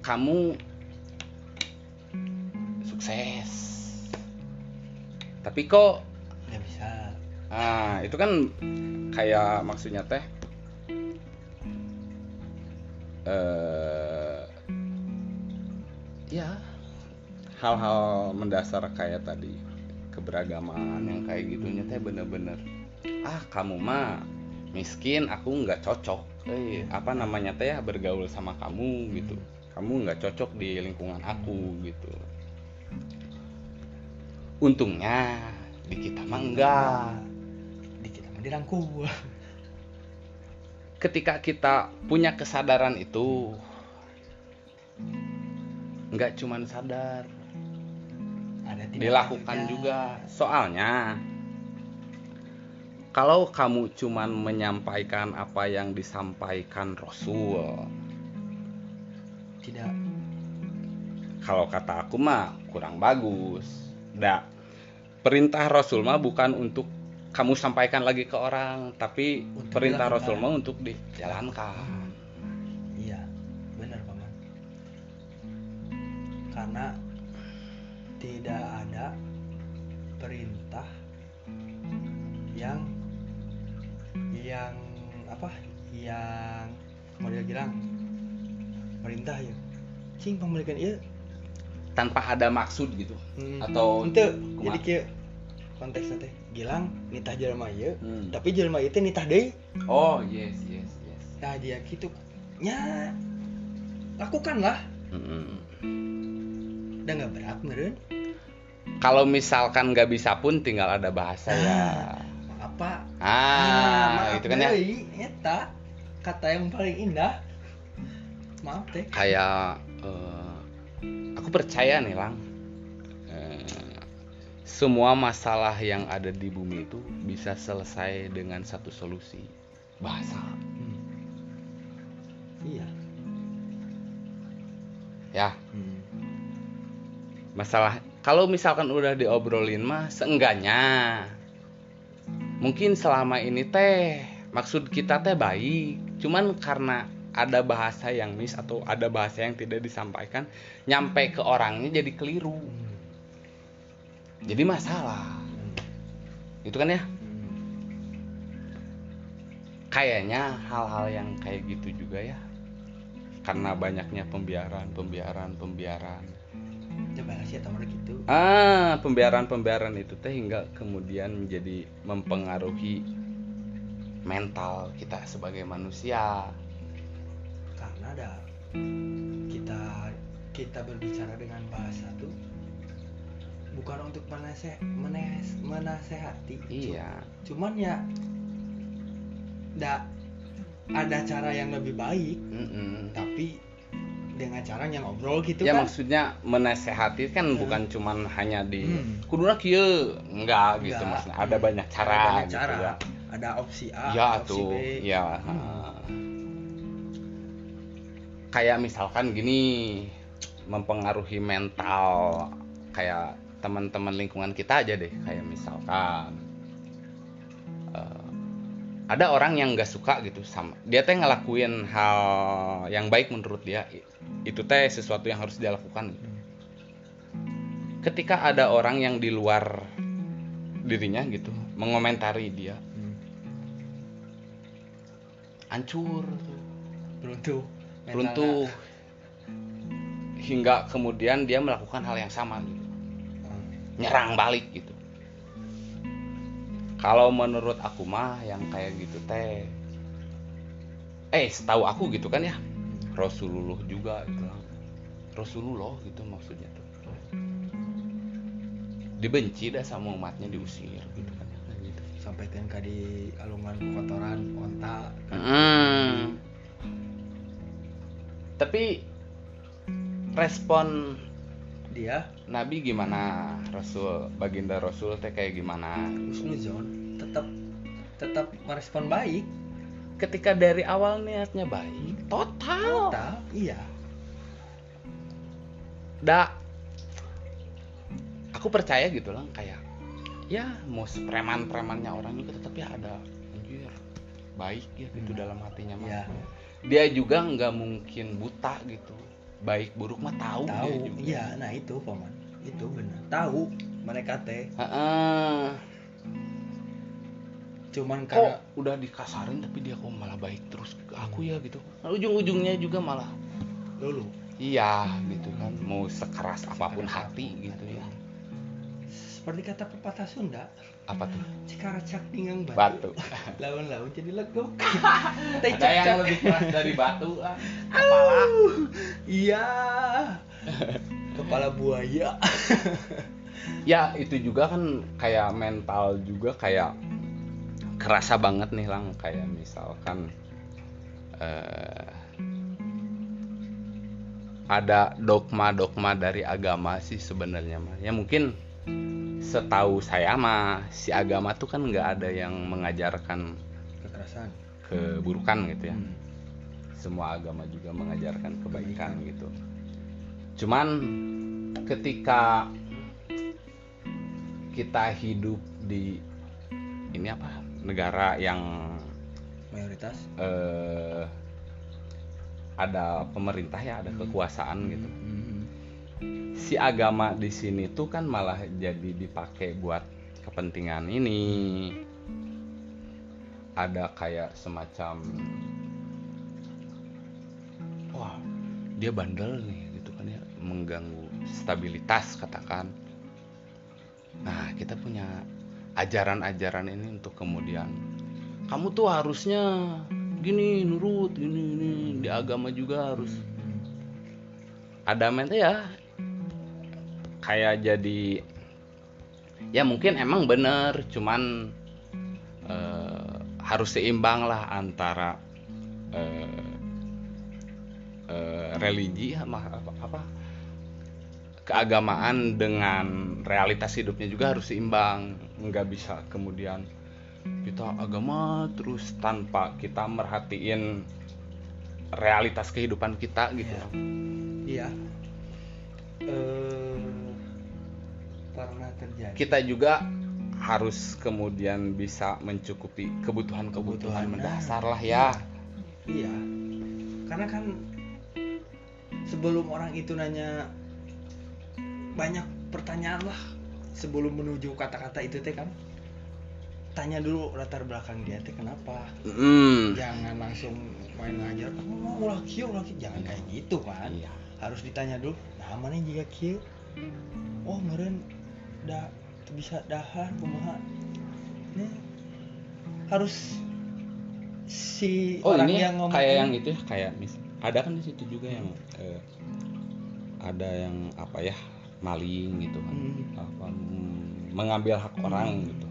Kamu sukses. Tapi kok ah itu kan kayak maksudnya teh eh ya hal-hal mendasar kayak tadi keberagaman yang kayak gitunya teh bener-bener ah kamu mah miskin aku nggak cocok. Eh apa namanya teh bergaul sama kamu gitu. Kamu nggak cocok di lingkungan aku gitu. Untungnya di kita mah enggak dirangkul ketika kita punya kesadaran itu nggak cuman sadar ada dilakukan juga. Soalnya kalau kamu cuman menyampaikan apa yang disampaikan Rasul tidak. Kalau kata aku mah kurang bagus. Dak perintah Rasul mah bukan untuk kamu sampaikan lagi ke orang tapi Untuk perintah dilakukan. Rasul mah untuk dijalankan iya benar paman karena tidak ada perintah yang yang apa yang model bilang perintah ya cing pemilikan iya tanpa ada maksud gitu Hmm. Atau kumaha? jadi kieu konteksnya teh gilang nitah jelema ieu Hmm. tapi jelema ieu teh nitah deui. Oh yes yes yes. Nah dia gitu nya lakukanlah. Mm-mm. udah nggak berat meren kalau misalkan nggak bisa pun tinggal ada bahasa ya. Apa ah maaf itu kan ya. eta. Kata yang paling indah. Maaf teh. Kayak eh, aku percaya nih lang semua masalah yang ada di bumi itu bisa selesai dengan satu solusi bahasa Hmm. iya ya Hmm. masalah kalau misalkan udah diobrolin mah seenggaknya mungkin selama ini teh maksud kita teh baik cuman karena ada bahasa yang miss atau ada bahasa yang tidak disampaikan nyampe ke orangnya jadi keliru Hmm. Jadi masalah itu kan ya? Hmm. kayaknya hal-hal yang kayak gitu juga ya. Karena banyaknya pembiaran pembiaran pembiaran. Atau gitu. Ah pembiaran pembiaran itu teh hingga kemudian menjadi mempengaruhi mental kita sebagai manusia. Karena ada kita kita berbicara dengan bahasa tuh bukan untuk menase, menes, menasehati iya cuman ya da, ada cara yang lebih baik Mm-mm. tapi dengan cara yang ngobrol gitu ya kan maksudnya menasehati kan Hmm. bukan cuman hanya di Hmm. kuduna kieu enggak gitu maksudnya ada Hmm. banyak cara Ada banyak gitu cara. ya ada opsi A ya opsi tuh B ya Hmm. kayak misalkan gini mempengaruhi mental kayak teman-teman lingkungan kita aja deh kayak misalkan eh, ada orang yang nggak suka gitu sama dia teh ngelakuin hal yang baik menurut dia itu teh sesuatu yang harus dia lakukan gitu. ketika ada orang yang di luar dirinya gitu mengomentari dia hancur tuh Runtuh. Mentalnya. runtuh hingga kemudian dia melakukan hal yang sama gitu. Nyerang balik gitu. Kalau menurut aku mah yang kayak gitu teh eh setahu aku gitu kan ya Rasulullah juga gitu. Rasulullah gitu maksudnya tuh. Dibenci dah sama umatnya diusir gitu kan. Ya, gitu. Sampai tingkah di alungan kotoran onta. Mm. tapi respon Dia Nabi gimana Rasul baginda Rasul teh kayak gimana Husnuzon tetap tetap merespon baik. ketika dari awal niatnya baik total Total, iya. da aku percaya gitu lah kayak ya mau preman premannya orang juga tetap ya ada anjir baik ya gitu Hmm. dalam hatinya mah Iya. dia juga nggak mungkin buta gitu baik buruk mah tahu dia Tahu. juga. Iya, nah itu paman. Itu benar. Tahu mereka teh Heeh. cuman kok karena udah dikasarin tapi dia kok malah baik terus ke aku ya gitu ujung-ujungnya juga malah dulu iya gitu kan mau sekeras apa pun hati gitu ya seperti kata pepatah Sunda apa tuh? Cikaracak pinggang batu. Lawan-lawan jadi legok ada yang lebih keras dari batu lah kepala. Iya. Kepala buaya. Ya itu juga kan kayak mental juga kayak kerasa banget nih lang. Kayak misalkan eh, ada dogma-dogma dari agama sih sebenarnya mah ya mungkin setahu saya mah si agama tuh kan nggak ada yang mengajarkan kekerasan keburukan gitu ya Hmm. semua agama juga mengajarkan kebaikan gitu. Cuman ketika kita hidup di ini apa negara yang mayoritas eh, ada pemerintah ya ada kekuasaan gitu. Hmm. Si agama di sini tuh kan malah jadi dipakai buat kepentingan ini. Ada kayak semacam wah dia bandel nih gitu kan ya mengganggu stabilitas katakan nah kita punya ajaran-ajaran ini untuk kemudian kamu tuh harusnya gini nurut gini ini di agama juga harus ada mente ya kayak jadi ya mungkin emang bener cuman eh, harus seimbang lah antara eh, eh, religi sama apa, apa keagamaan dengan realitas hidupnya juga harus seimbang. Nggak bisa kemudian kita agama terus tanpa kita merhatiin realitas kehidupan kita gitu. Iya. iya. Eh pernah terjadi kita juga harus kemudian bisa mencukupi kebutuhan-kebutuhan Kebutuhan, mendasar lah ya Iya. Karena kan sebelum orang itu nanya banyak pertanyaan lah sebelum menuju kata-kata itu teh kan tanya dulu latar belakang dia teh kenapa Mm. jangan langsung main ngajar mau ulah kieu ulah kieu." jangan kayak gitu kan Iya. harus ditanya dulu nah mana jika kieu oh meren da bisa dahar kumaha Nih, harus si Oh orang ini yang ngomong kayak yang itu ya kayak mis ada kan di situ juga yang eh, ada yang apa ya maling gitu kan. Hmm. apa mengambil hak orang gitu.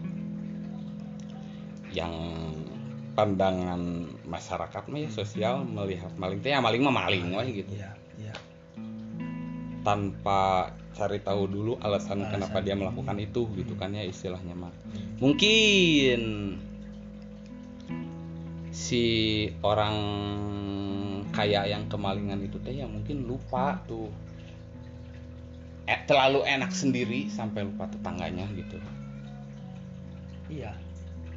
Yang pandangan masyarakat mah ya sosial melihat maling. Teh ya maling mah maling gitu. Iya, iya. tanpa cari tahu dulu alasan, Alasan. kenapa dia melakukan itu gitu kan ya istilahnya mah mungkin si orang kaya yang kemalingan itu teh ya mungkin lupa tuh eh, terlalu enak sendiri sampai lupa tetangganya gitu Iya.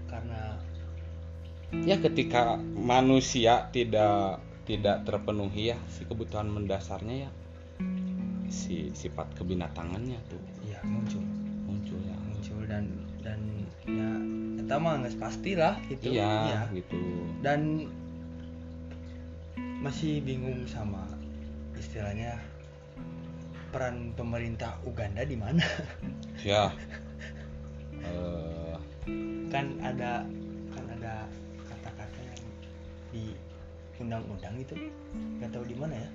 Karena ya ketika manusia tidak tidak terpenuhi ya si kebutuhan mendasarnya ya si sifat kebinatangannya tuh. Iya muncul, muncul ya. Muncul dan dan ya eta mah geus pasti lah gitu. iya gitu. Dan masih bingung sama istilahnya peran pemerintah Uganda di mana. Ya. Eh, kan ada kan ada kata-kata yang di undang-undang itu. Nggak tahu di mana ya.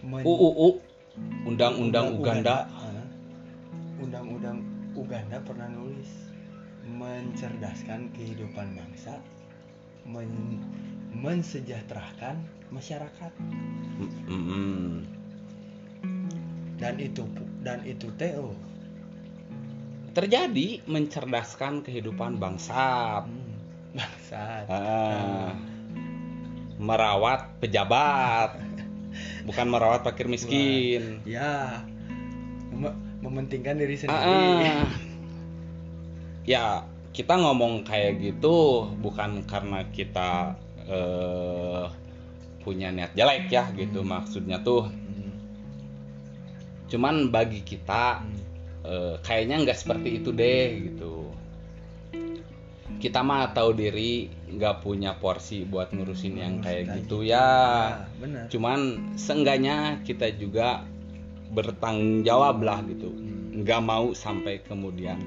Men- UUU Undang-Undang Uganda Ah. undang-undang Uganda pernah nulis mencerdaskan kehidupan bangsa men- mensejahterakan masyarakat Mm-mm. dan itu dan itu teh oh, terjadi mencerdaskan kehidupan bangsa hmm, bangsat Ah. merawat pejabat bukan merawat fakir miskin. Ya mem- mementingkan diri sendiri. Ah, ah. ya kita ngomong kayak gitu bukan karena kita eh, punya niat jelek ya gitu maksudnya tuh. Hmm, cuman bagi kita hmm. eh, kayaknya nggak seperti itu deh gitu. Kita mah tahu diri nggak punya porsi buat ngurusin yang kayak gitu gitu. ya. Benar. Cuman seenggaknya kita juga bertanggung jawab lah gitu. Hmm. nggak mau sampai kemudian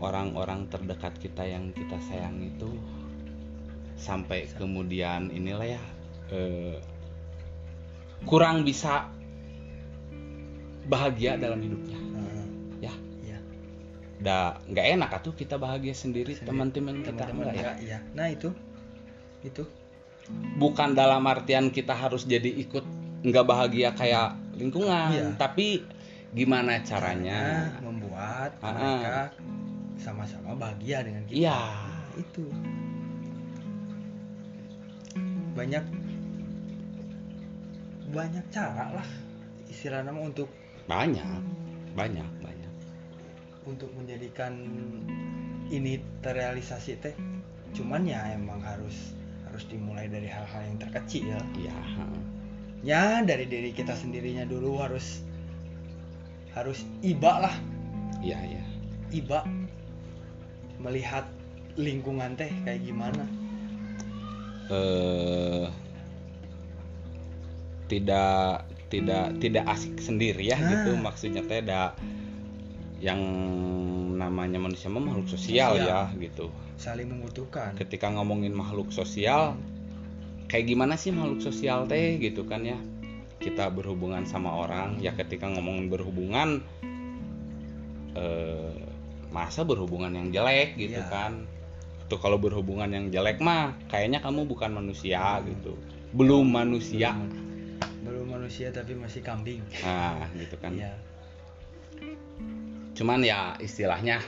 orang-orang terdekat kita yang kita sayang itu sampai kemudian inilah ya eh, kurang bisa bahagia dalam hidupnya. ya ya dah nggak enak atuh kita bahagia sendiri Sendiri. teman-teman kita. Enggak ya, ya nah itu. Itu. Bukan dalam artian kita harus jadi ikut nggak bahagia kayak lingkungan Iya. tapi gimana caranya? Caranya membuat Ah, mereka sama-sama bahagia dengan kita. Iya. Itu. Banyak banyak cara lah istilah nama untuk banyak banyak banyak untuk menjadikan ini terrealisasi teh. Cuman ya emang harus harus dimulai dari hal-hal yang terkecil. Ha. ya dari diri kita sendirinya dulu harus harus iba lah. Iya iya. Iba. Melihat lingkungan teh kayak gimana. Eh tidak tidak tidak asik sendiri ya Nah. gitu. Maksudnya teh ada yang namanya manusia mah makhluk sosial Sosial. ya gitu. Saling membutuhkan. Ketika ngomongin makhluk sosial kayak gimana sih makhluk sosial teh gitu kan ya? Kita berhubungan sama orang ya ketika ngomongin berhubungan eh, masa berhubungan yang jelek gitu Iya. kan? Tuh kalau berhubungan yang jelek mah kayaknya kamu bukan manusia gitu. Belum manusia. Belum manusia tapi masih kambing. Nah gitu kan. Iya. Cuman ya istilahnya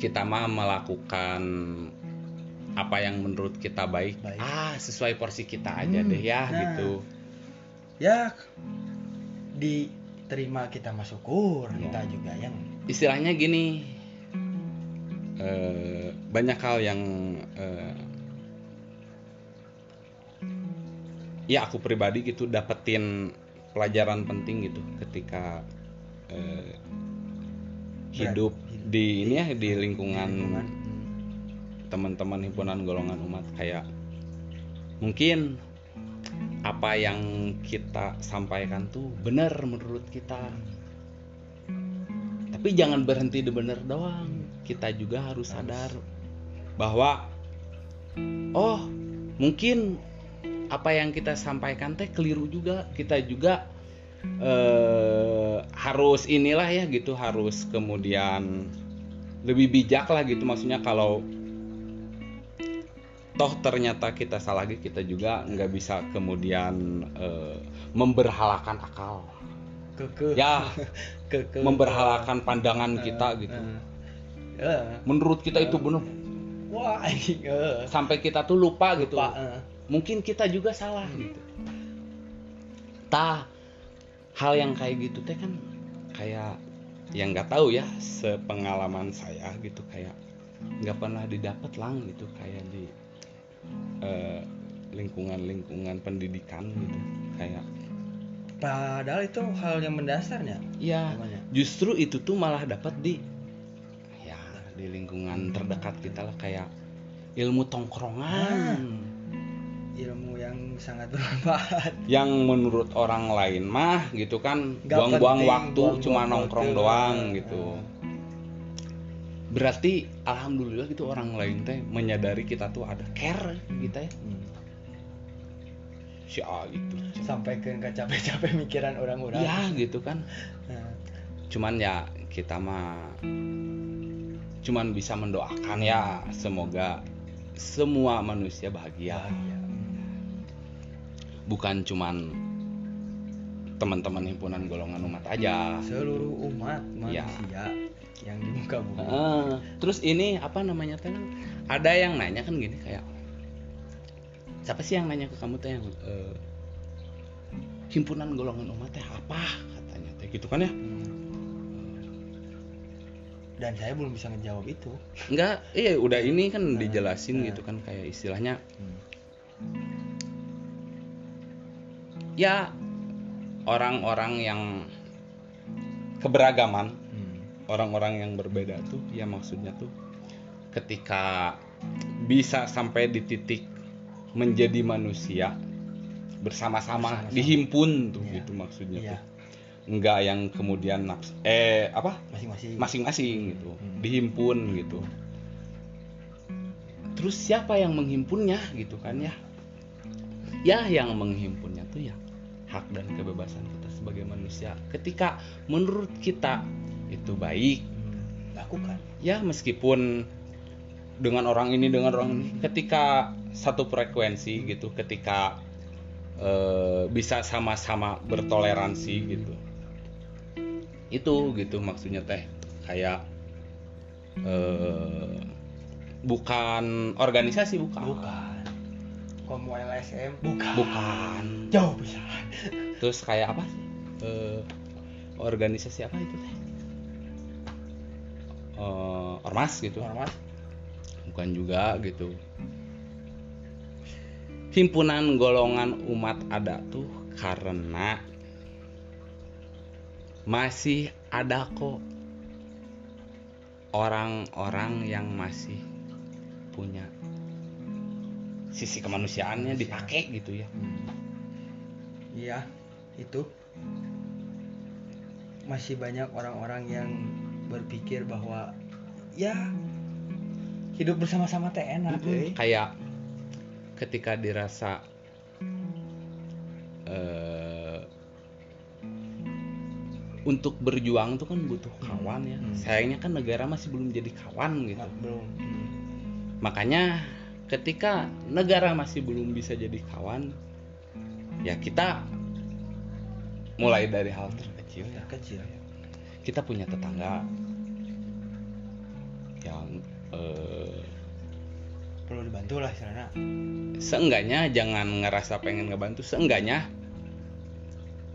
kita mah melakukan apa yang menurut kita baik, Baik. ah sesuai porsi kita aja Hmm, deh ya nah. gitu ya diterima kita masuk syukur Ya. kita juga yang istilahnya gini eh, banyak hal yang eh, ya aku pribadi gitu dapetin pelajaran penting gitu ketika eh, hidup hidup. di ini ya di lingkungan lingkungan. Teman-teman himpunan golongan umat. Kayak mungkin apa yang kita sampaikan tuh benar menurut kita. Tapi jangan berhenti di benar doang. Kita juga Harus. sadar bahwa oh mungkin apa yang kita sampaikan teh keliru juga. Kita juga eh, harus inilah ya gitu harus kemudian lebih bijak lah gitu. Maksudnya kalau toh ternyata kita salah lagi kita juga nggak bisa kemudian eh, memberhalakan akal. Keke ya keke memberhalakan pandangan Eh, kita gitu. eh. Eh. menurut kita itu benar. Wah anjing, eh. sampai kita tuh lupa gitu. Lupa, eh. mungkin kita juga salah gitu. Tah hal yang kayak gitu teh kan kayak yang nggak tahu ya sepengalaman saya gitu kayak nggak pernah didapat lang gitu kayak di eh, lingkungan-lingkungan pendidikan gitu kayak padahal itu hal yang mendasarnya ya? Namanya. justru itu tuh malah dapat di ya di lingkungan terdekat kita lah kayak ilmu tongkrongan ilmu yang sangat bermanfaat. Yang menurut orang lain mah gitu kan buang-buang waktu buang-buang cuma waktu nongkrong lah. doang gitu. Berarti alhamdulillah gitu orang lain teh menyadari kita tuh ada care gitu ya. Hmm. si A gitu sampai ke nggak capek-capek mikiran orang-orang. Ya gitu kan. Nah, cuman ya kita mah cuman bisa mendoakan ya semoga semua manusia bahagia. Bahagia. Bukan cuman teman-teman himpunan golongan umat aja. Seluruh umat Ya. manusia yang di muka bumi. Heeh. terus ini apa namanya teh ada yang nanya kan gini kayak siapa sih yang nanya ke kamu teh yang eh, himpunan golongan umat teh apa? katanya teh gitu kan ya? Dan saya belum bisa ngejawab itu. Enggak iya udah ini kan Nah, dijelasin nah. gitu kan kayak istilahnya ya orang-orang yang keberagaman orang-orang yang berbeda tuh ya maksudnya tuh ketika bisa sampai di titik menjadi manusia bersama-sama Bersama-sama. dihimpun tuh Iya. gitu maksudnya Iya. tuh enggak yang kemudian naps eh apa masing-masing masing-masing gitu Hmm. dihimpun gitu terus siapa yang menghimpunnya gitu kan ya ya yang menghimpunnya tuh ya hak dan kebebasan kita sebagai manusia. Ketika menurut kita itu baik Hmm. lakukan. ya meskipun dengan orang ini dengan orang ini ketika satu frekuensi gitu ketika eh, bisa sama-sama bertoleransi gitu. Itu gitu maksudnya teh kayak eh, bukan organisasi bukan. Bukan komo LSM bukan. Bukan. Jauh bisa. Terus kayak apa sih? Eh, organisasi apa itu teh? Eh, ormas gitu. Ormas. Bukan juga gitu. Himpunan golongan umat ada tuh karena masih ada kok orang-orang yang masih punya sisi kemanusiaannya dipakai gitu ya iya itu masih banyak orang-orang yang berpikir bahwa ya hidup bersama-sama teh enak Mm-mm. euy. kayak ketika dirasa eh, untuk berjuang tuh kan butuh kawan ya Hmm. sayangnya kan negara masih belum jadi kawan gitu belum makanya ketika negara masih belum bisa jadi kawan ya kita mulai dari hal terkecil. Ya kecil kita punya tetangga yang eh, perlu dibantu lah istilahnya seenggaknya jangan ngerasa pengen ngebantu seenggaknya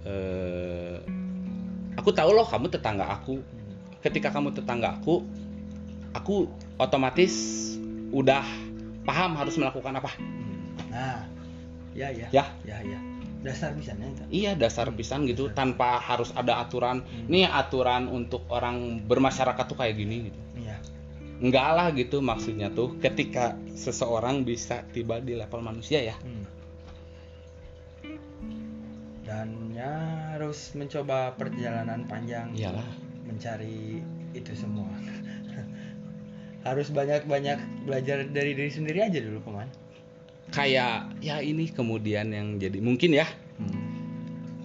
eh, aku tahu loh kamu tetangga aku. Ketika kamu tetangga aku aku otomatis udah paham harus melakukan apa. Nah ya ya. Ya. Ya ya. Dasar bisa itu iya dasar pisan gitu tanpa harus ada aturan. Hmm. nih aturan untuk orang bermasyarakat tuh kayak gini gitu. Iya. Enggak lah gitu maksudnya tuh ketika seseorang bisa tiba di level manusia ya. Hmm. dan ya harus mencoba perjalanan panjang. Iyalah. Mencari itu semua harus banyak-banyak belajar dari diri sendiri aja dulu paman kayak ya ini kemudian yang jadi mungkin ya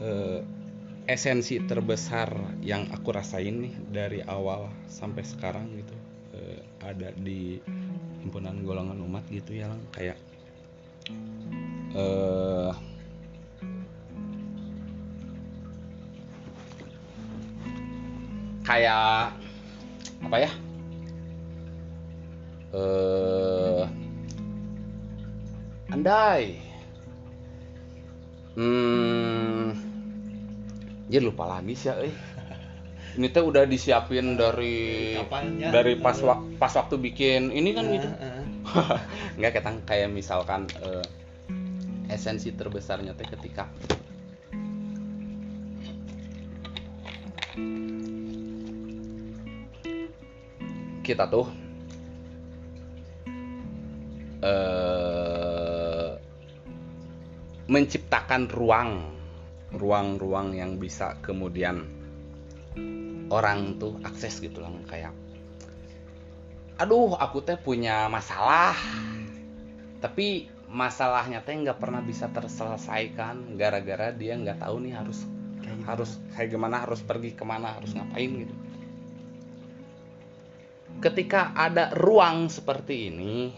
eh, esensi terbesar yang aku rasain nih dari awal sampai sekarang gitu eh, ada di himpunan golongan umat gitu ya kayak eh kayak apa ya eh andai hmm jadi lupa lagi sih ya euy. ini teh udah disiapin dari Kapannya? dari pas wak- pas waktu bikin ini kan gitu Ah, ah. nggak ketang kayak misalkan eh, esensi terbesarnya teh ketika kita tuh menciptakan ruang. Ruang-ruang yang bisa kemudian orang tuh akses gitu lah kayak aduh aku teh punya masalah. Tapi masalahnya teh nggak pernah bisa terselesaikan gara-gara dia nggak tahu nih harus Kayak harus kayak gimana harus pergi ke mana harus ngapain gitu. Ketika ada ruang seperti ini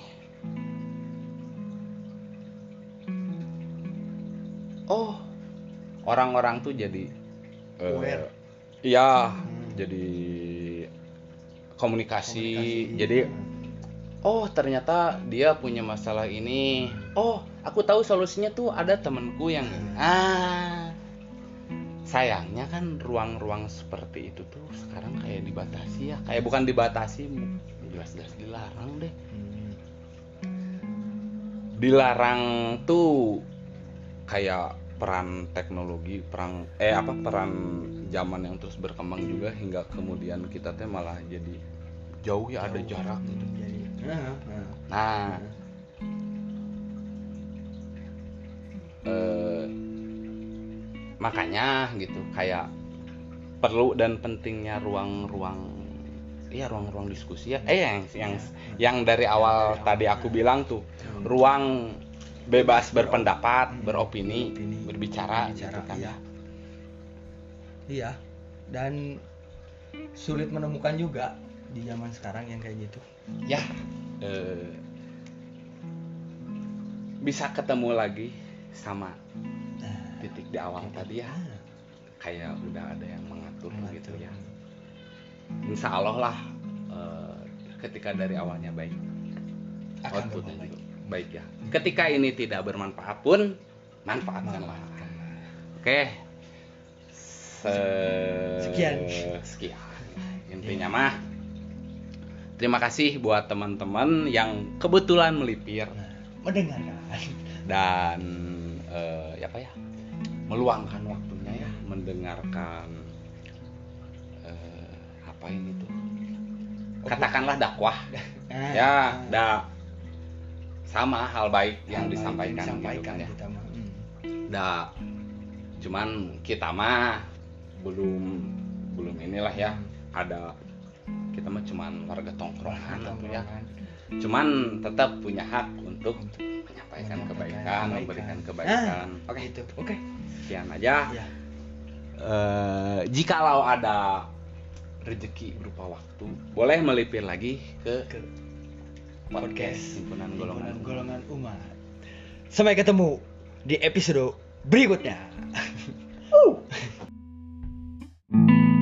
oh orang-orang tuh jadi Aware. iya Hmm. jadi komunikasi, Komunikasi. jadi oh ternyata dia punya masalah ini oh aku tahu solusinya tuh ada temenku yang ah sayangnya kan ruang-ruang seperti itu tuh sekarang kayak dibatasi ya kayak bukan dibatasi jelas-jelas dilarang deh Hmm. dilarang tuh kayak peran teknologi perang eh apa peran zaman yang terus berkembang juga hingga kemudian kita teh malah jadi jauh ya ada Jauh. jarak gitu. Jadi nah, nah. nah. Eh, makanya gitu kayak perlu dan pentingnya ruang-ruang iya ruang-ruang diskusi ya. Eh yang yang yang dari awal tadi aku bilang tuh ruang bebas berpendapat beropini Beropini, berbicara, berbicara, gitu kan. iya. iya dan sulit menemukan juga di zaman sekarang yang kayak gitu. Ya eh, bisa ketemu lagi sama nah, titik di awal tadi ya. ah, kayak udah ada yang mengatur mengatur. gitu ya. Insya Allah lah eh, ketika dari awalnya baik akan outputnya juga baik ya. Ketika ini tidak bermanfaat pun manfaatkanlah. Oke. Se- Sekian. sekian. Intinya mah terima kasih buat teman-teman yang kebetulan melipir nah, mendengarkan. dan eh, ya apa ya? Meluangkan waktunya ya mendengarkan eh, apa ini tuh? Katakanlah dakwah. Nah, ya da sama hal baik yang hal disampaikan, gitu disampaikan kan ya Hmm. da cuman kita mah belum belum inilah ya ada kita mah cuman warga tongkrongan gitu ya cuman tetap punya hak untuk menyampaikan kebaikan, kebaikan. memberikan kebaikan. Ah, Oke, gitu oke sekian aja. ya Eh, jikalau ada rezeki berupa waktu, boleh melipir lagi ke ke podcast, podcast himpunan golongan himpunan golongan umat. Sampai ketemu di episode berikutnya. uh.